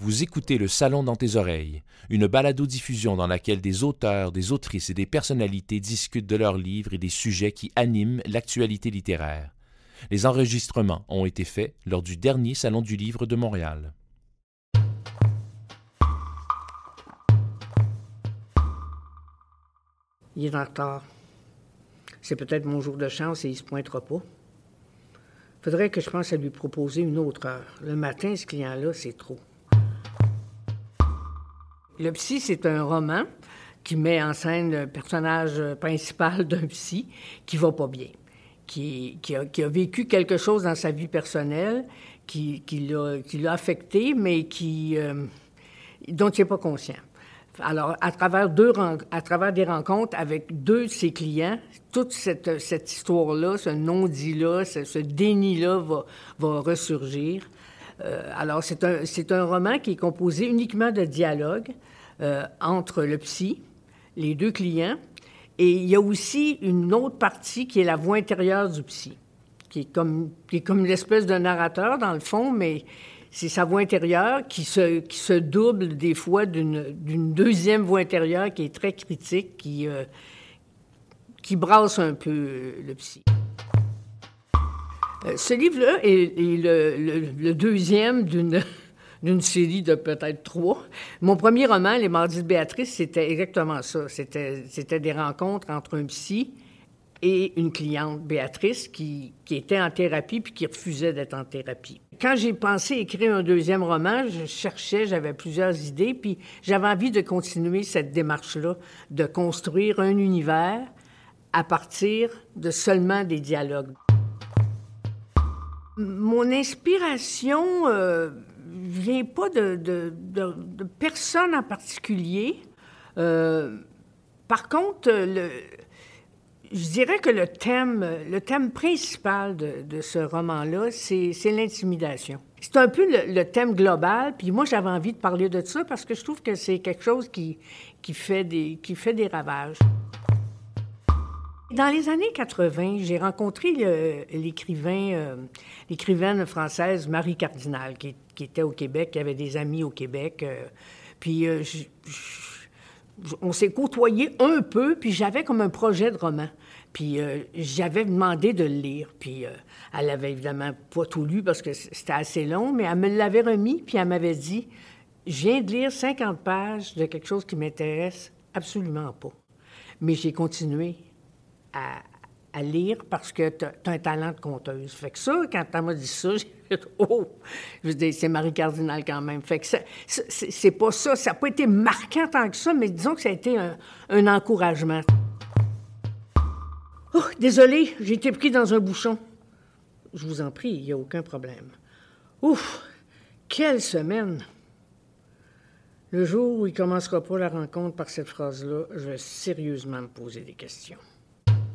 Vous écoutez Le Salon dans tes oreilles, une balado-diffusion dans laquelle des auteurs, des autrices et des personnalités discutent de leurs livres et des sujets qui animent l'actualité littéraire. Les enregistrements ont été faits lors du dernier Salon du Livre de Montréal. Il est en retard. C'est peut-être mon jour de chance et il se pointera pas. Faudrait que je pense à lui proposer une autre heure. Le matin, ce client-là, c'est trop. Le psy, c'est un roman qui met en scène le personnage principal d'un psy qui va pas bien, qui, a, vécu quelque chose dans sa vie personnelle qui, l'a affecté, mais euh, dont il n'est pas conscient. Alors, à travers, deux, à travers des rencontres avec deux de ses clients, toute cette, cette histoire-là, ce non-dit-là, ce, déni-là va, va ressurgir. Euh, alors, c'est un, un roman qui est composé uniquement de dialogues euh, entre le psy, les deux clients, et il y a aussi une autre partie qui est la voix intérieure du psy, qui est comme, qui est comme de narrateur dans le fond, mais c'est sa voix intérieure qui se, qui se double des fois d'une, d'une deuxième voix intérieure qui est très critique, qui, euh, qui brasse un peu le psy. Euh, ce livre-là est, le, deuxième d'une, série de peut-être trois. Mon premier roman, Les Mardis de Béatrice, c'était exactement ça. C'était, des rencontres entre un psy et une cliente, Béatrice, qui était en thérapie puis qui refusait d'être en thérapie. Quand j'ai pensé écrire un deuxième roman, je cherchais, j'avais plusieurs idées, puis j'avais envie de continuer cette démarche-là, de construire un univers à partir de seulement des dialogues. Mon inspiration euh, vient pas de, personne en particulier. Euh, par contre, je dirais que le thème, principal de, ce roman-là, c'est l'intimidation. C'est un peu le, thème global, puis moi j'avais envie de parler de ça parce que je trouve que c'est quelque chose qui fait des ravages. Dans les années 80, j'ai rencontré l'écrivain, euh, l'écrivaine française Marie Cardinal, qui, était au Québec, qui avait des amis au Québec. Euh, puis euh, on s'est côtoyé un peu, puis j'avais comme un projet de roman. Puis j'avais demandé de le lire. Puis elle avait évidemment pas tout lu parce que c'était assez long, mais elle me l'avait remis, puis elle m'avait dit Je viens de lire 50 pages de quelque chose qui m'intéresse absolument pas. Mais j'ai continué à, lire parce que tu as, un talent de conteuse. Fait que ça, quand elle m'a dit ça, j'ai dit « Oh! Je dis, c'est Marie Cardinal quand même. Fait que c'est pas ça. Ça n'a pas été marquant tant que ça, mais disons que ça a été un, encouragement. Oh, désolé, j'ai été pris dans un bouchon. Je vous en prie, il n'y a aucun problème. Ouf! Quelle semaine! Le jour où il commencera pas la rencontre par cette phrase-là, je vais sérieusement me poser des questions.